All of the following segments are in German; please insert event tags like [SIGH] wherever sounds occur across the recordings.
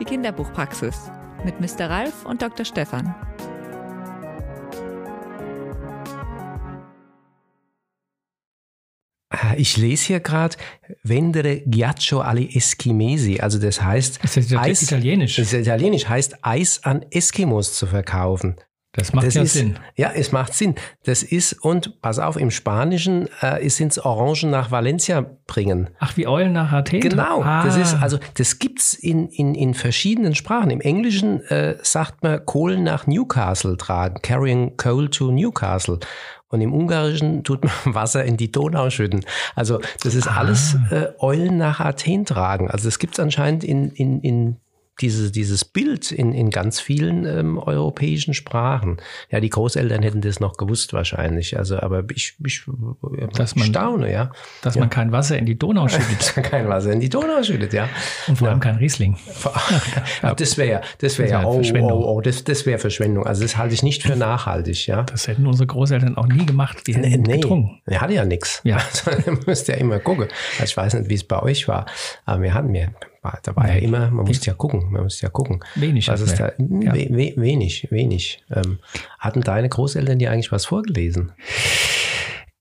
Die Kinderbuchpraxis mit Mr. Ralf und Dr. Stefan. Ah, ich lese hier gerade Vendere Ghiaccio agli Eschimesi, also das heißt Das ist Eis, italienisch. Das ist italienisch heißt Eis an Eskimos zu verkaufen. Das macht das ja ist, Sinn. Ja, es macht Sinn. Das ist, und pass auf, im Spanischen äh, sind es Orangen nach Valencia bringen. Ach, wie Eulen nach Athen? Genau, Ah. das ist, also das gibt's in, in, in verschiedenen Sprachen. Im Englischen äh, sagt man Kohlen nach Newcastle tragen, carrying coal to Newcastle. Und im Ungarischen tut man [LAUGHS] Wasser in die Donau schütten. Also das ist alles äh, Eulen nach Athen tragen. Also das gibt's anscheinend in, in, in diese, dieses Bild in, in ganz vielen ähm, europäischen Sprachen. Ja, die Großeltern hätten das noch gewusst wahrscheinlich. Also, aber ich, ich, Dass ich man- staune, ja. Dass Ja. man kein Wasser in die Donau [LAUGHS] schüttet. Kein Wasser in die Donau schüttet, ja. Und vor allem kein Riesling. [LAUGHS] [LAUGHS] Das wäre, das wäre wär oh, Verschwendung. oh, oh, das, das wäre Verschwendung. Also das halte ich nicht für nachhaltig, ja. Das hätten unsere Großeltern auch nie gemacht. Die hätten getrunken. er hatte ja nichts. Ja. Also, du musst ja immer gucken. Also ich weiß nicht, wie es bei euch war, aber wir hatten wir, da war ja immer, man musste ja gucken, man musste ja gucken. Wenig Was ist da? Ja. We, wenig, wenig. Ähm, hatten deine Großeltern dir eigentlich was vorgelesen?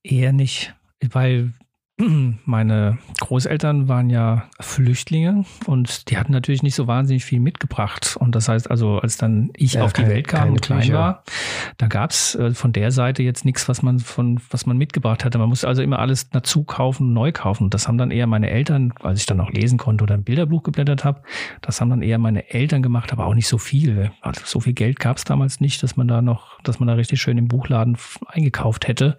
Eher nicht, weil [CLEARS THROAT] meine Großeltern waren ja Flüchtlinge und die hatten natürlich nicht so wahnsinnig viel mitgebracht. Und das heißt also, als dann ich Ja, auf die keine- Welt kam und klein Bücher. war, da gab es äh, von der Seite jetzt nichts, was man von was man mitgebracht hatte. Man musste also immer alles dazu kaufen, neu kaufen. Und das haben dann eher meine Eltern, als ich dann auch lesen konnte oder ein Bilderbuch geblättert habe, das haben dann eher meine Eltern gemacht, aber auch nicht so viel. Also so viel Geld gab es damals nicht, dass man da noch, dass man da richtig schön im Buchladen eingekauft hätte.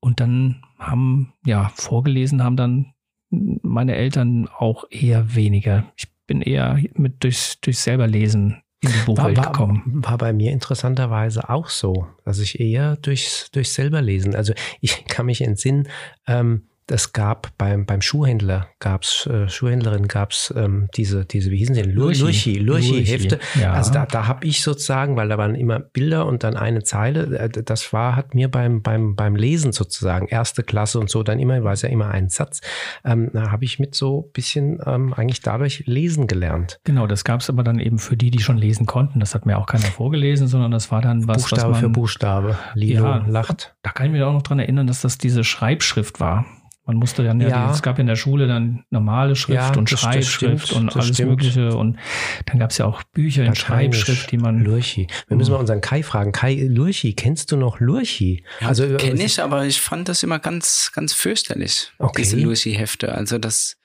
Und dann haben, ja, vorgelesen haben dann meine Eltern auch eher weniger. Ich bin eher mit durchs, durchs selber Lesen in die Buchwelt war, gekommen. war bei mir interessanterweise auch so, dass ich eher durchs, durchs selber lesen. Also ich kann mich entsinnen, ähm, das gab beim, beim Schuhhändler, gab's äh, Schuhhändlerin gab's ähm, diese, diese, wie hießen sie denn? Lurchi. Lurchi, Lurchi-Hefte. Ja. Also da, da habe ich sozusagen, weil da waren immer Bilder und dann eine Zeile, äh, das war, hat mir beim, beim, beim Lesen sozusagen, erste Klasse und so, dann immer, war es ja immer ein Satz, ähm, da habe ich mit so bisschen ähm, eigentlich dadurch lesen gelernt. Genau, das gab es aber dann eben für die, die schon lesen konnten. Das hat mir auch keiner vorgelesen, sondern das war dann was, Buchstabe was man, für Buchstabe. Lilo Ja. lacht. Da kann ich mich auch noch dran erinnern, dass das diese Schreibschrift war. Man musste dann ja, Ja. die- es gab in der Schule dann normale Schrift Ja, und Schreibschrift stimmt, und alles stimmt. Mögliche. Und dann gab es ja auch Bücher in. Schreibschrift, die man. Lurchi. Wir müssen mal unseren Kai fragen. Kai, Lurchi, kennst du noch Lurchi? Ja, also äh, kenne ich, aber ich fand das immer ganz, ganz fürchterlich, Okay. diese Lucy-Hefte. Also das,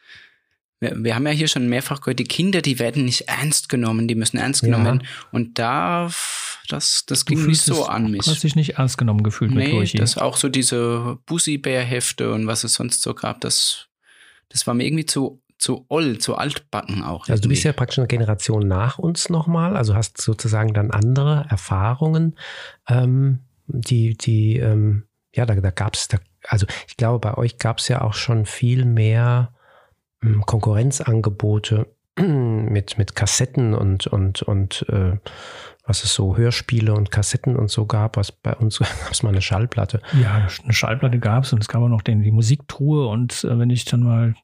wir, wir haben ja hier schon mehrfach gehört, die Kinder, die werden nicht ernst genommen, die müssen ernst genommen Ja. werden. Und da, das, das Du ging nicht so an Du mich. hast dich nicht ernst genommen gefühlt mit Nee, Lurchi. das auch so diese Bussi-Bär-Hefte und was es sonst so gab, das, das war mir irgendwie zu, zu oll, zu altbacken auch. Also du bist ja irgendwie. praktisch eine Generation nach uns nochmal, also hast sozusagen dann andere Erfahrungen, ähm, die, die, ähm, ja, da, da gab es, da, also ich glaube, bei euch gab es ja auch schon viel mehr ähm, Konkurrenzangebote [CLEARS THROAT] mit, mit Kassetten und, und, und äh, was es so Hörspiele und Kassetten und so gab, was bei uns [LAUGHS] gab es mal eine Schallplatte. Ja, eine Schallplatte gab es und es gab auch noch den, die Musiktruhe und äh, wenn ich dann mal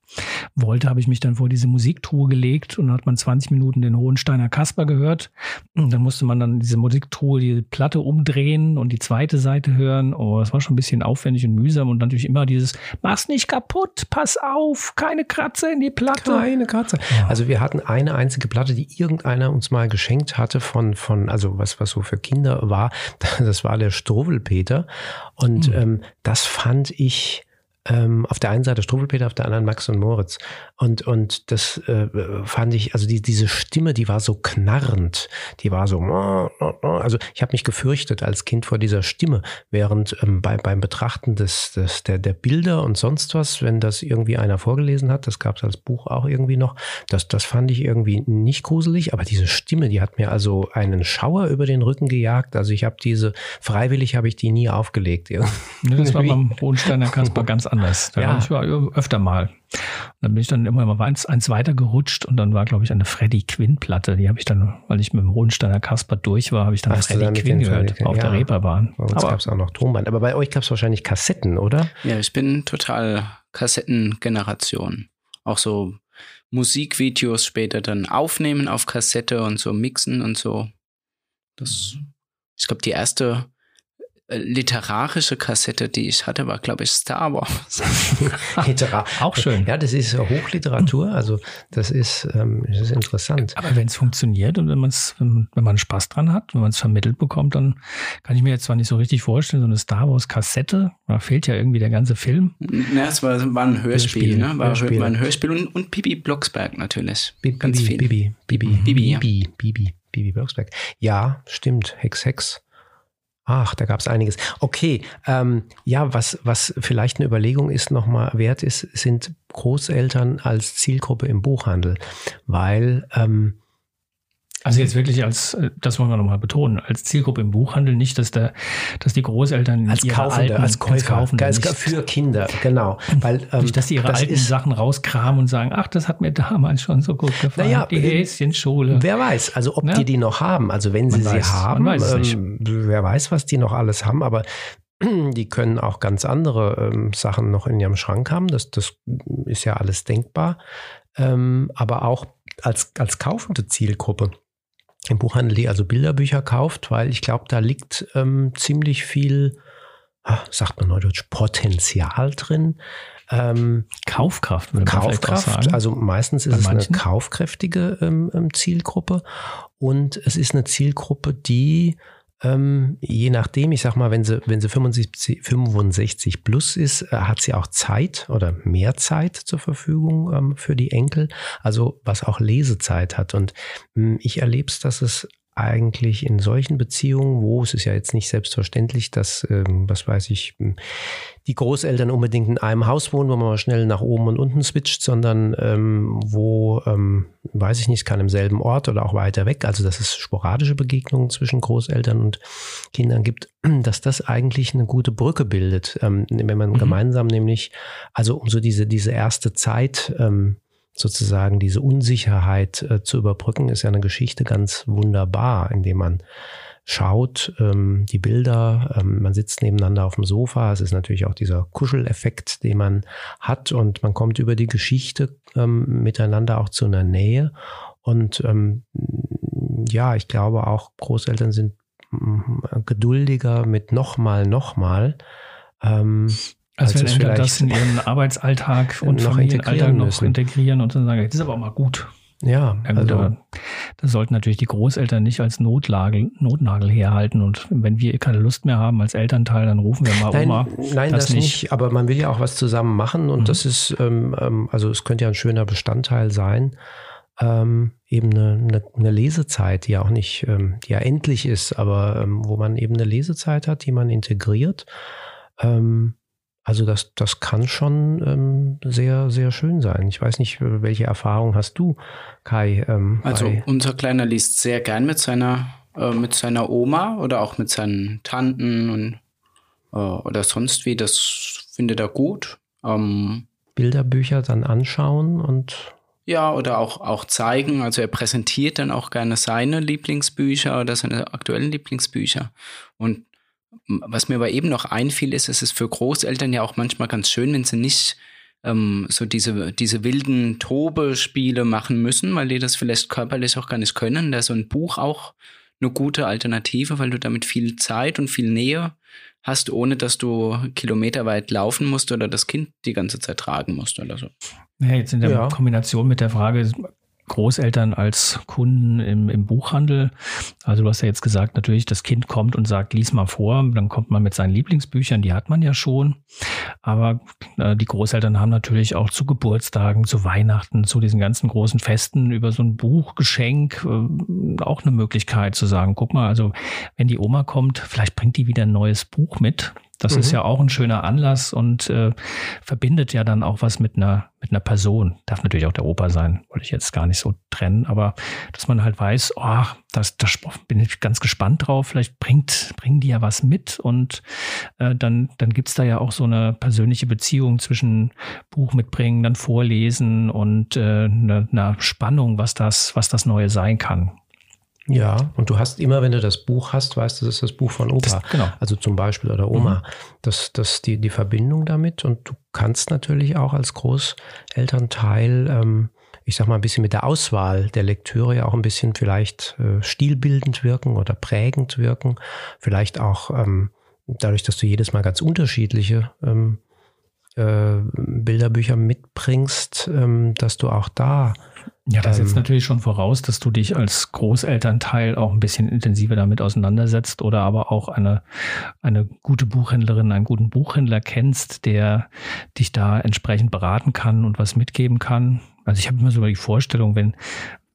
wollte, habe ich mich dann vor diese Musiktruhe gelegt und dann hat man 20 Minuten den Hohensteiner Kasper gehört. Und dann musste man dann diese Musiktruhe, die Platte umdrehen und die zweite Seite hören. Oh, das war schon ein bisschen aufwendig und mühsam und natürlich immer dieses, mach's nicht kaputt, pass auf, keine Kratzer in die Platte. Keine Katze. Ja. Also wir hatten eine einzige Platte, die irgendeiner uns mal geschenkt hatte von, von also was, was so für Kinder war. [LAUGHS] Das war der Struwwelpeter. Und Hm. ähm, das fand ich ähm, auf der einen Seite Struwwelpeter, auf der anderen Max und Moritz. Und, und das äh, fand ich, also die, diese Stimme, die war so knarrend. Die war so, also ich habe mich gefürchtet als Kind vor dieser Stimme, während ähm, bei, beim Betrachten des, des, der, der Bilder und sonst was, wenn das irgendwie einer vorgelesen hat, das gab es als Buch auch irgendwie noch, das, das fand ich irgendwie nicht gruselig, aber diese Stimme, die hat mir also einen Schauer über den Rücken gejagt. Also ich habe diese, freiwillig habe ich die nie aufgelegt. Ne, das war beim Hohensteiner Kasper [LAUGHS] ganz anders. Da Ja. ich war öfter mal. Und dann bin ich dann immer mal eins, eins weiter gerutscht und dann war, glaube ich, eine Freddie Quinn-Platte. Die habe ich dann, weil ich mit dem Hohensteiner Kasper durch war, habe ich dann Hast du Freddie dann Quinn gehört Freddie- auf der ja. Reeperbahn. Bei uns Aber gab es auch noch Tonband. Aber bei euch gab es wahrscheinlich Kassetten, oder? Ja, ich bin total Kassettengeneration. Auch so Musikvideos später dann aufnehmen auf Kassette und so mixen und so. Das, ich glaube, die erste literarische Kassette, die ich hatte, war, glaube ich, Star Wars. [LAUGHS] Auch schön. Ja, das ist Hochliteratur, also das ist, ähm, das ist interessant. Aber wenn es funktioniert und wenn, man's, wenn, wenn man Spaß dran hat, wenn man es vermittelt bekommt, dann kann ich mir jetzt zwar nicht so richtig vorstellen, so eine Star Wars Kassette, da fehlt ja irgendwie der ganze Film. Ja, es war, war ein Hörspiel, Hörspiel, ne? War, Hörspiel. war ein Hörspiel und, und Bibi Blocksberg natürlich. Bibi, Ganz viel. Bibi, Bibi, Bibi, ja. Bibi, Bibi, Bibi Blocksberg. Ja, stimmt. Hex, Hex. Ach, da gab es einiges. Okay, ähm, ja, was, was vielleicht eine Überlegung ist, nochmal wert ist, sind Großeltern als Zielgruppe im Buchhandel. Weil, ähm, Also jetzt wirklich als, äh, das wollen wir nochmal betonen, als Zielgruppe im Buchhandel nicht, dass der, dass die Großeltern als ihre Kaufende, alten, als Käufer, Kaufende als, nicht, für Kinder, genau. Weil, [LAUGHS] ähm, nicht, dass sie ihre das alten ist- Sachen rauskramen und sagen, ach, das hat mir damals schon so gut gefallen. Naja, die äh, Häschenschule. Wer weiß, also ob Ja. die die noch haben. Also wenn sie Man sie weiß- haben, weiß ähm, wer weiß, was die noch alles haben, aber [CLEARS THROAT] die können auch ganz andere ähm, Sachen noch in ihrem Schrank haben. Das, das ist ja alles denkbar. Ähm, aber auch als, als kaufende Zielgruppe im Buchhandel, die also Bilderbücher kauft, weil ich glaube, da liegt ähm, ziemlich viel, ah, sagt man neudeutsch, Potenzial drin. Ähm, Kaufkraft, würde man Kaufkraft, sagen. also meistens ist Bei es eine kaufkräftige ähm, ähm, Zielgruppe und es ist eine Zielgruppe, die ähm, je nachdem, ich sag mal, wenn sie, wenn sie 75, 65 plus ist, äh, hat sie auch Zeit oder mehr Zeit zur Verfügung ähm, für die Enkel, also was auch Lesezeit hat. Und mh, ich erlebe es, dass es eigentlich in solchen Beziehungen, wo es ist ja jetzt nicht selbstverständlich, dass, ähm, was weiß ich, mh, die Großeltern unbedingt in einem Haus wohnen, wo man mal schnell nach oben und unten switcht, sondern ähm, wo, ähm, weiß ich nicht, es kann im selben Ort oder auch weiter weg, also dass es sporadische Begegnungen zwischen Großeltern und Kindern gibt, [CLEARS THROAT] dass das eigentlich eine gute Brücke bildet, ähm, wenn man Mhm. gemeinsam nämlich, also um so diese, diese erste Zeit, ähm, sozusagen diese Unsicherheit äh, zu überbrücken, ist ja eine Geschichte ganz wunderbar, indem man schaut, ähm, die Bilder, ähm, man sitzt nebeneinander auf dem Sofa, es ist natürlich auch dieser Kuscheleffekt, den man hat. Und man kommt über die Geschichte ähm, miteinander auch zu einer Nähe. Und ähm, ja, ich glaube auch Großeltern sind mm, geduldiger mit nochmal, nochmal. Ähm, Als als wenn vielleicht das in ihren Arbeitsalltag [LAUGHS] und noch Familienalltag noch müssen. integrieren und dann sagen, das ist aber auch mal gut. ja, Ja, gut, also, das sollten natürlich die Großeltern nicht als Notlagel, Notnagel herhalten. Und wenn wir keine Lust mehr haben als Elternteil, dann rufen wir mal Nein, Oma. nein das das, nicht. nicht. Aber man will ja auch was zusammen machen und Mhm. das ist, ähm, ähm, also es könnte ja ein schöner Bestandteil sein. Ähm, eben eine, eine, eine Lesezeit, die ja auch nicht, ähm, die ja endlich ist, aber ähm, wo man eben eine Lesezeit hat, die man integriert. Ähm, also das, das kann schon ähm, sehr, sehr schön sein. Ich weiß nicht, welche Erfahrung hast du, Kai? Ähm, Also unser Kleiner liest sehr gern mit seiner, äh, mit seiner Oma oder auch mit seinen Tanten und äh, oder sonst wie. Das findet er gut. Ähm, Bilderbücher dann anschauen und ja, oder auch, auch zeigen. Also er präsentiert dann auch gerne seine Lieblingsbücher oder seine aktuellen Lieblingsbücher. Und was mir aber eben noch einfiel, ist, es ist für Großeltern ja auch manchmal ganz schön, wenn sie nicht ähm, so diese, diese wilden Tobe-Spiele machen müssen, weil die das vielleicht körperlich auch gar nicht können. Da ist so ein Buch auch eine gute Alternative, weil du damit viel Zeit und viel Nähe hast, ohne dass du kilometerweit laufen musst oder das Kind die ganze Zeit tragen musst oder so. Ja, jetzt in der Ja. Kombination mit der Frage Großeltern als Kunden im, im Buchhandel. Also du hast ja jetzt gesagt, natürlich, das Kind kommt und sagt, lies mal vor, dann kommt man mit seinen Lieblingsbüchern, die hat man ja schon. Aber äh, die Großeltern haben natürlich auch zu Geburtstagen, zu Weihnachten, zu diesen ganzen großen Festen über so ein Buchgeschenk äh, auch eine Möglichkeit zu sagen, guck mal, also wenn die Oma kommt, vielleicht bringt die wieder ein neues Buch mit. Das Mhm. ist ja auch ein schöner Anlass und äh, verbindet ja dann auch was mit einer, mit einer Person. Darf natürlich auch der Opa sein, wollte ich jetzt gar nicht so trennen, aber dass man halt weiß, oh, das, das bin ich ganz gespannt drauf, vielleicht bringt, bringen die ja was mit und äh, dann, dann gibt's da ja auch so eine persönliche Beziehung zwischen Buch mitbringen, dann vorlesen und äh, eine, eine Spannung, was das, was das Neue sein kann. Ja, und du hast immer, wenn du das Buch hast, weißt du, das ist das Buch von Opa. Das, genau. Also zum Beispiel oder Oma. Das, das die, die Verbindung damit. Und du kannst natürlich auch als Großelternteil ähm, ich sag mal, ein bisschen mit der Auswahl der Lektüre ja auch ein bisschen vielleicht äh, stilbildend wirken oder prägend wirken. Vielleicht auch ähm, dadurch, dass du jedes Mal ganz unterschiedliche ähm, äh, Bilderbücher mitbringst, ähm, dass du auch da ja, das setzt ähm, natürlich schon voraus, dass du dich als Großelternteil auch ein bisschen intensiver damit auseinandersetzt oder aber auch eine, eine gute Buchhändlerin, einen guten Buchhändler kennst, der dich da entsprechend beraten kann und was mitgeben kann. Also ich habe immer so die Vorstellung, wenn,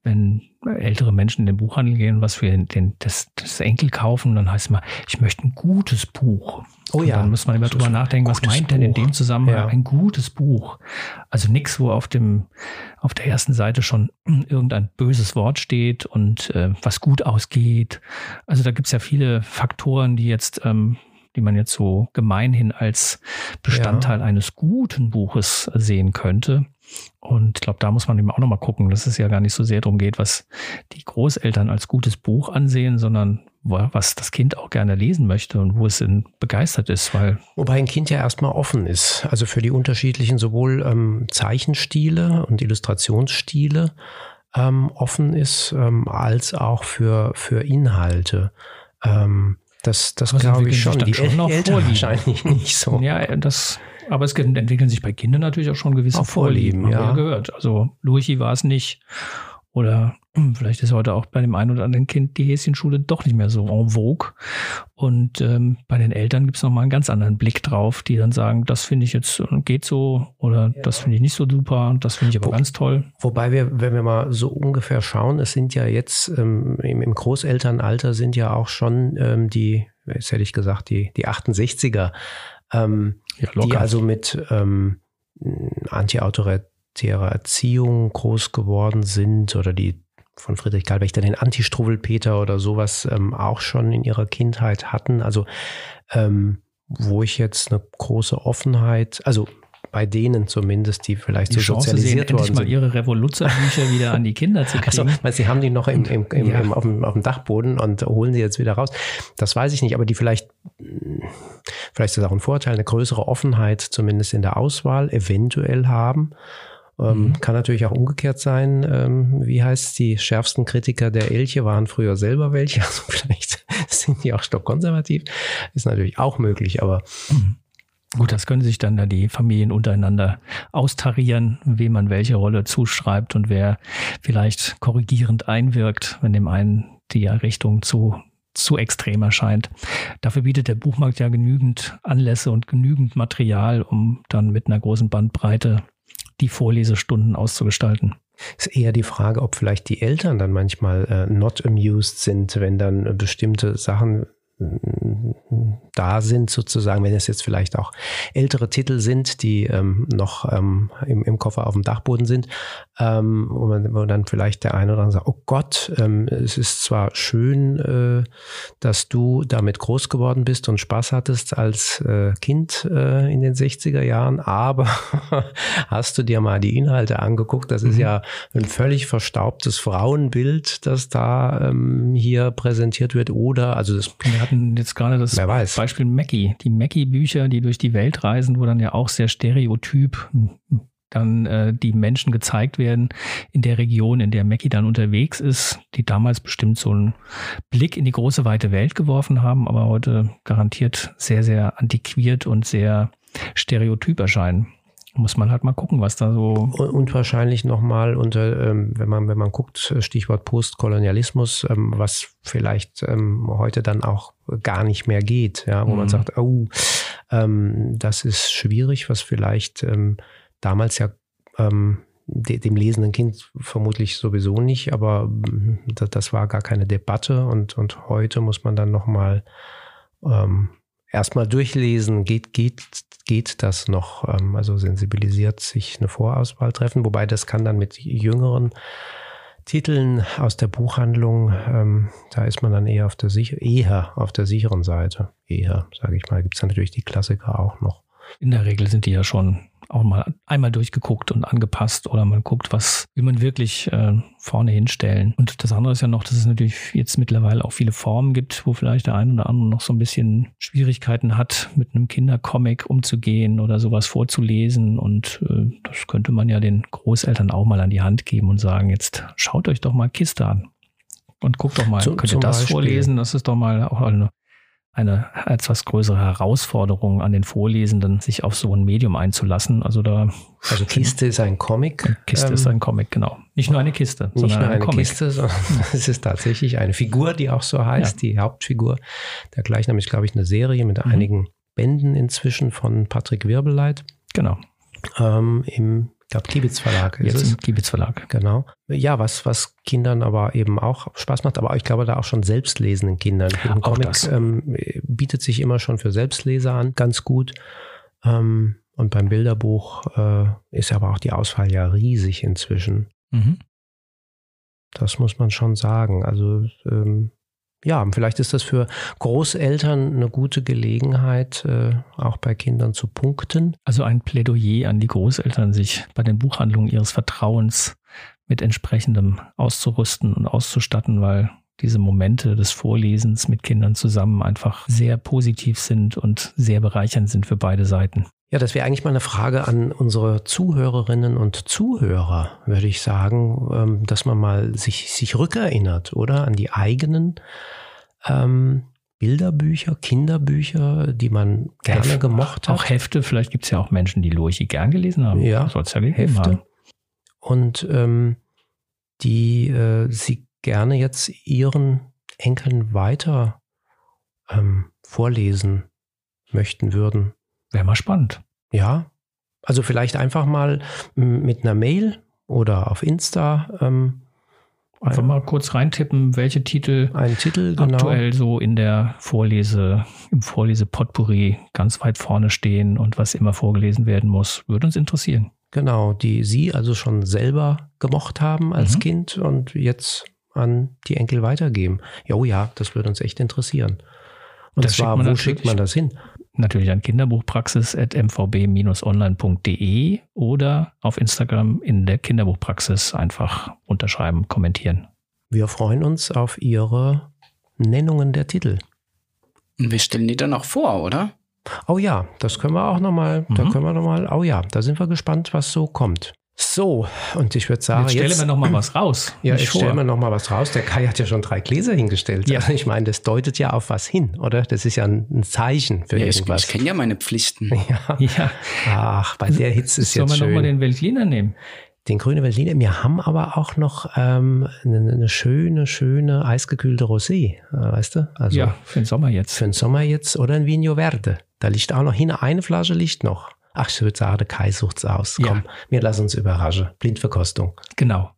wenn ältere Menschen in den Buchhandel gehen, was für den, das, das Enkel kaufen, dann heißt es mal, ich möchte ein gutes Buch. Oh ja. Und dann muss man immer drüber nachdenken, was meint denn in dem Zusammenhang ja. ein gutes Buch? Also nichts, wo auf dem, auf der ersten Seite schon [CLEARS THROAT] irgendein böses Wort steht und äh, was gut ausgeht. Also da gibt's ja viele Faktoren, die jetzt, ähm, die man jetzt so gemeinhin als Bestandteil ja. eines guten Buches sehen könnte. Und ich glaube, da muss man eben auch nochmal gucken, dass es ja gar nicht so sehr darum geht, was die Großeltern als gutes Buch ansehen, sondern was das Kind auch gerne lesen möchte und wo es begeistert ist, weil. Wobei ein Kind ja erstmal offen ist, also für die unterschiedlichen sowohl ähm, Zeichenstile und Illustrationsstile ähm, offen ist, ähm, als auch für, für Inhalte. Ähm, das das glaube ich schon. Die schon noch Eltern wahrscheinlich nicht so. Ja, das aber es entwickeln sich bei Kindern natürlich auch schon gewisse auch Vorlieben, Vorlieben ja. ja gehört. Also Luigi war es nicht. Oder vielleicht ist heute auch bei dem einen oder anderen Kind die Häschenschule doch nicht mehr so en vogue. Und ähm, bei den Eltern gibt es nochmal einen ganz anderen Blick drauf, die dann sagen, das finde ich jetzt geht so oder ja. das finde ich nicht so super, das finde ich aber Wo, ganz toll. Wobei wir, wenn wir mal so ungefähr schauen, es sind ja jetzt ähm, im, im Großelternalter sind ja auch schon ähm, die, jetzt hätte ich gesagt, die, die 68er ähm, ja, die also mit ähm, antiautoritärer Erziehung groß geworden sind oder die von Friedrich Karl Wächter den Anti-Struwwelpeter oder sowas ähm, auch schon in ihrer Kindheit hatten. Also ähm, wo ich jetzt eine große Offenheit, also bei denen zumindest, die vielleicht die so Chance sozialisiert sehen, worden sind. mal ihre Revoluzzer-Bücher wieder an die Kinder zu kriegen. Achso, weil sie haben die noch im, im, im, ja. auf, dem, auf dem Dachboden und holen sie jetzt wieder raus. Das weiß ich nicht, aber die vielleicht, vielleicht ist das auch ein Vorteil, eine größere Offenheit zumindest in der Auswahl eventuell haben. Ähm, mhm. Kann natürlich auch umgekehrt sein. Ähm, wie heißt die schärfsten Kritiker der Elche waren früher selber welche. [LAUGHS] Also vielleicht sind die auch stockkonservativ. Ist natürlich auch möglich, aber mhm. Gut, das können sich dann da die Familien untereinander austarieren, wem man welche Rolle zuschreibt und wer vielleicht korrigierend einwirkt, wenn dem einen die Richtung zu zu extrem erscheint. Dafür bietet der Buchmarkt ja genügend Anlässe und genügend Material, um dann mit einer großen Bandbreite die Vorlesestunden auszugestalten. Ist eher die Frage, ob vielleicht die Eltern dann manchmal äh, not amused sind, wenn dann bestimmte Sachen da sind sozusagen, wenn es jetzt vielleicht auch ältere Titel sind, die ähm, noch ähm, im, im Koffer auf dem Dachboden sind, ähm, wo, man, wo dann vielleicht der eine oder andere sagt, oh Gott, ähm, es ist zwar schön, äh, dass du damit groß geworden bist und Spaß hattest als äh, Kind äh, in den 60er Jahren, aber [LAUGHS] hast du dir mal die Inhalte angeguckt? Das mhm. ist ja ein völlig verstaubtes Frauenbild, das da ähm, hier präsentiert wird oder, also das hatten jetzt gerade das Beispiel Mackie. Die Mackie-Bücher, die durch die Welt reisen, wo dann ja auch sehr stereotyp dann äh, die Menschen gezeigt werden in der Region, in der Mackie dann unterwegs ist, die damals bestimmt so einen Blick in die große weite Welt geworfen haben, aber heute garantiert sehr, sehr antiquiert und sehr stereotyp erscheinen muss man halt mal gucken, was da so. Und wahrscheinlich nochmal unter, ähm, wenn man, wenn man guckt, Stichwort Postkolonialismus, ähm, was vielleicht ähm, heute dann auch gar nicht mehr geht, ja, wo mhm. man sagt, oh, ähm, das ist schwierig, was vielleicht damals ja de, dem lesenden Kind vermutlich sowieso nicht, aber mm, das, das, war gar keine Debatte und, und heute muss man dann nochmal ähm, erstmal durchlesen, geht, geht, geht das noch? Ähm, also sensibilisiert sich eine Vorauswahl treffen, wobei das kann dann mit jüngeren Titeln aus der Buchhandlung, ähm, da ist man dann eher auf der sicher, eher auf der sicheren Seite. Eher, sage ich mal, gibt es natürlich die Klassiker auch noch. In der Regel sind die ja schon auch mal einmal durchgeguckt und angepasst oder man guckt, was will man wirklich äh, vorne hinstellen. Und das andere ist ja noch, dass es natürlich jetzt mittlerweile auch viele Formen gibt, wo vielleicht der ein oder andere noch so ein bisschen Schwierigkeiten hat, mit einem Kindercomic umzugehen oder sowas vorzulesen. Und äh, das könnte man ja den Großeltern auch mal an die Hand geben und sagen, jetzt schaut euch doch mal Kiste an. Und guckt doch mal, Zu- könnt ihr das Beispiel. vorlesen? Das ist doch mal auch eine eine etwas größere Herausforderung an den Vorlesenden, sich auf so ein Medium einzulassen. Also da Also Kiste ist ein Comic. Kiste ähm, ist ein Comic, genau. Nicht nur eine Kiste, nicht sondern nur ein eine Comic. Kiste, sondern [LAUGHS] es ist tatsächlich eine Figur, die auch so heißt, die Hauptfigur. Der Gleichname ist, glaube ich, eine Serie mit Mhm. einigen Bänden inzwischen von Patrick Wirbeleit Genau. ähm, im, ich glaube, Kibitz Verlag ist Jetzt es. im Kibitz Verlag. Genau. Ja, was, was Kindern aber eben auch Spaß macht, aber ich glaube da auch schon selbstlesenden Kindern. Ein Auch Comic das. ähm, bietet sich immer schon für Selbstleser an, ganz gut. Ähm, und beim Bilderbuch äh, ist aber auch die Auswahl ja riesig inzwischen. Mhm. Das muss man schon sagen. Also ähm, ja, vielleicht ist das für Großeltern eine gute Gelegenheit, äh, auch bei Kindern zu punkten. Also ein Plädoyer an die Großeltern, sich bei den Buchhandlungen ihres Vertrauens mit entsprechendem auszurüsten und auszustatten, weil diese Momente des Vorlesens mit Kindern zusammen einfach sehr positiv sind und sehr bereichernd sind für beide Seiten. Ja, das wäre eigentlich mal eine Frage an unsere Zuhörerinnen und Zuhörer, würde ich sagen, ähm, dass man mal sich, sich rückerinnert, oder? An die eigenen ähm, Bilderbücher, Kinderbücher, die man gerne Heft- gemocht hat. Auch Hefte, vielleicht gibt es ja auch Menschen, die Lurchi gern gelesen haben. Ja, soll es ja Hefte. haben. und ähm, die äh, sie gerne jetzt ihren Enkeln weiter ähm, vorlesen möchten würden. Wäre mal spannend. Ja, also vielleicht einfach mal mit einer Mail oder auf Insta ähm, Einfach mal kurz reintippen, welche Titel Titel genau. aktuell so in der Vorlese, im Vorlese-Potpourri ganz weit vorne stehen und was immer vorgelesen werden muss. Würde uns interessieren. Genau, die Sie also schon selber gemocht haben als Mhm. Kind und jetzt an die Enkel weitergeben. Ja, oh ja, das würde uns echt interessieren. Und Das schickt zwar, man wo schickt man das hin? Natürlich an kinderbuchpraxis.mvb-online.de oder auf Instagram in der Kinderbuchpraxis einfach unterschreiben, kommentieren. Wir freuen uns auf Ihre Nennungen der Titel. Und wir stellen die dann auch vor, oder? Oh ja, das können wir auch nochmal, da Mhm. können wir nochmal, oh ja, da sind wir gespannt, was so kommt. So, und ich würde sagen, Jetzt stellen wir noch mal was raus. [CLEARS THROAT] Ja, Nicht jetzt stellen vor. wir noch mal was raus. Der Kai hat ja schon drei Gläser hingestellt. Ja. Also ich meine, das deutet ja auf was hin, oder? Das ist ja ein, ein Zeichen für Ja, ich irgendwas. ich kenne ja meine Pflichten. [LAUGHS] ja. Ja, Ach, bei der Hitze ist sollen jetzt wir noch mal schön. den Veltliner nehmen? Den grüne Veltliner. Wir haben aber auch noch ähm, eine, eine schöne, schöne eisgekühlte Rosé, äh, weißt du? Also ja, für den Sommer jetzt. für den Sommer jetzt oder ein Vino Verde. Da liegt auch noch hin, eine Flasche liegt noch. Ach, ich würde sagen, der Kai sucht's aus. Ja. Komm, wir lassen uns überraschen. Blindverkostung. Genau.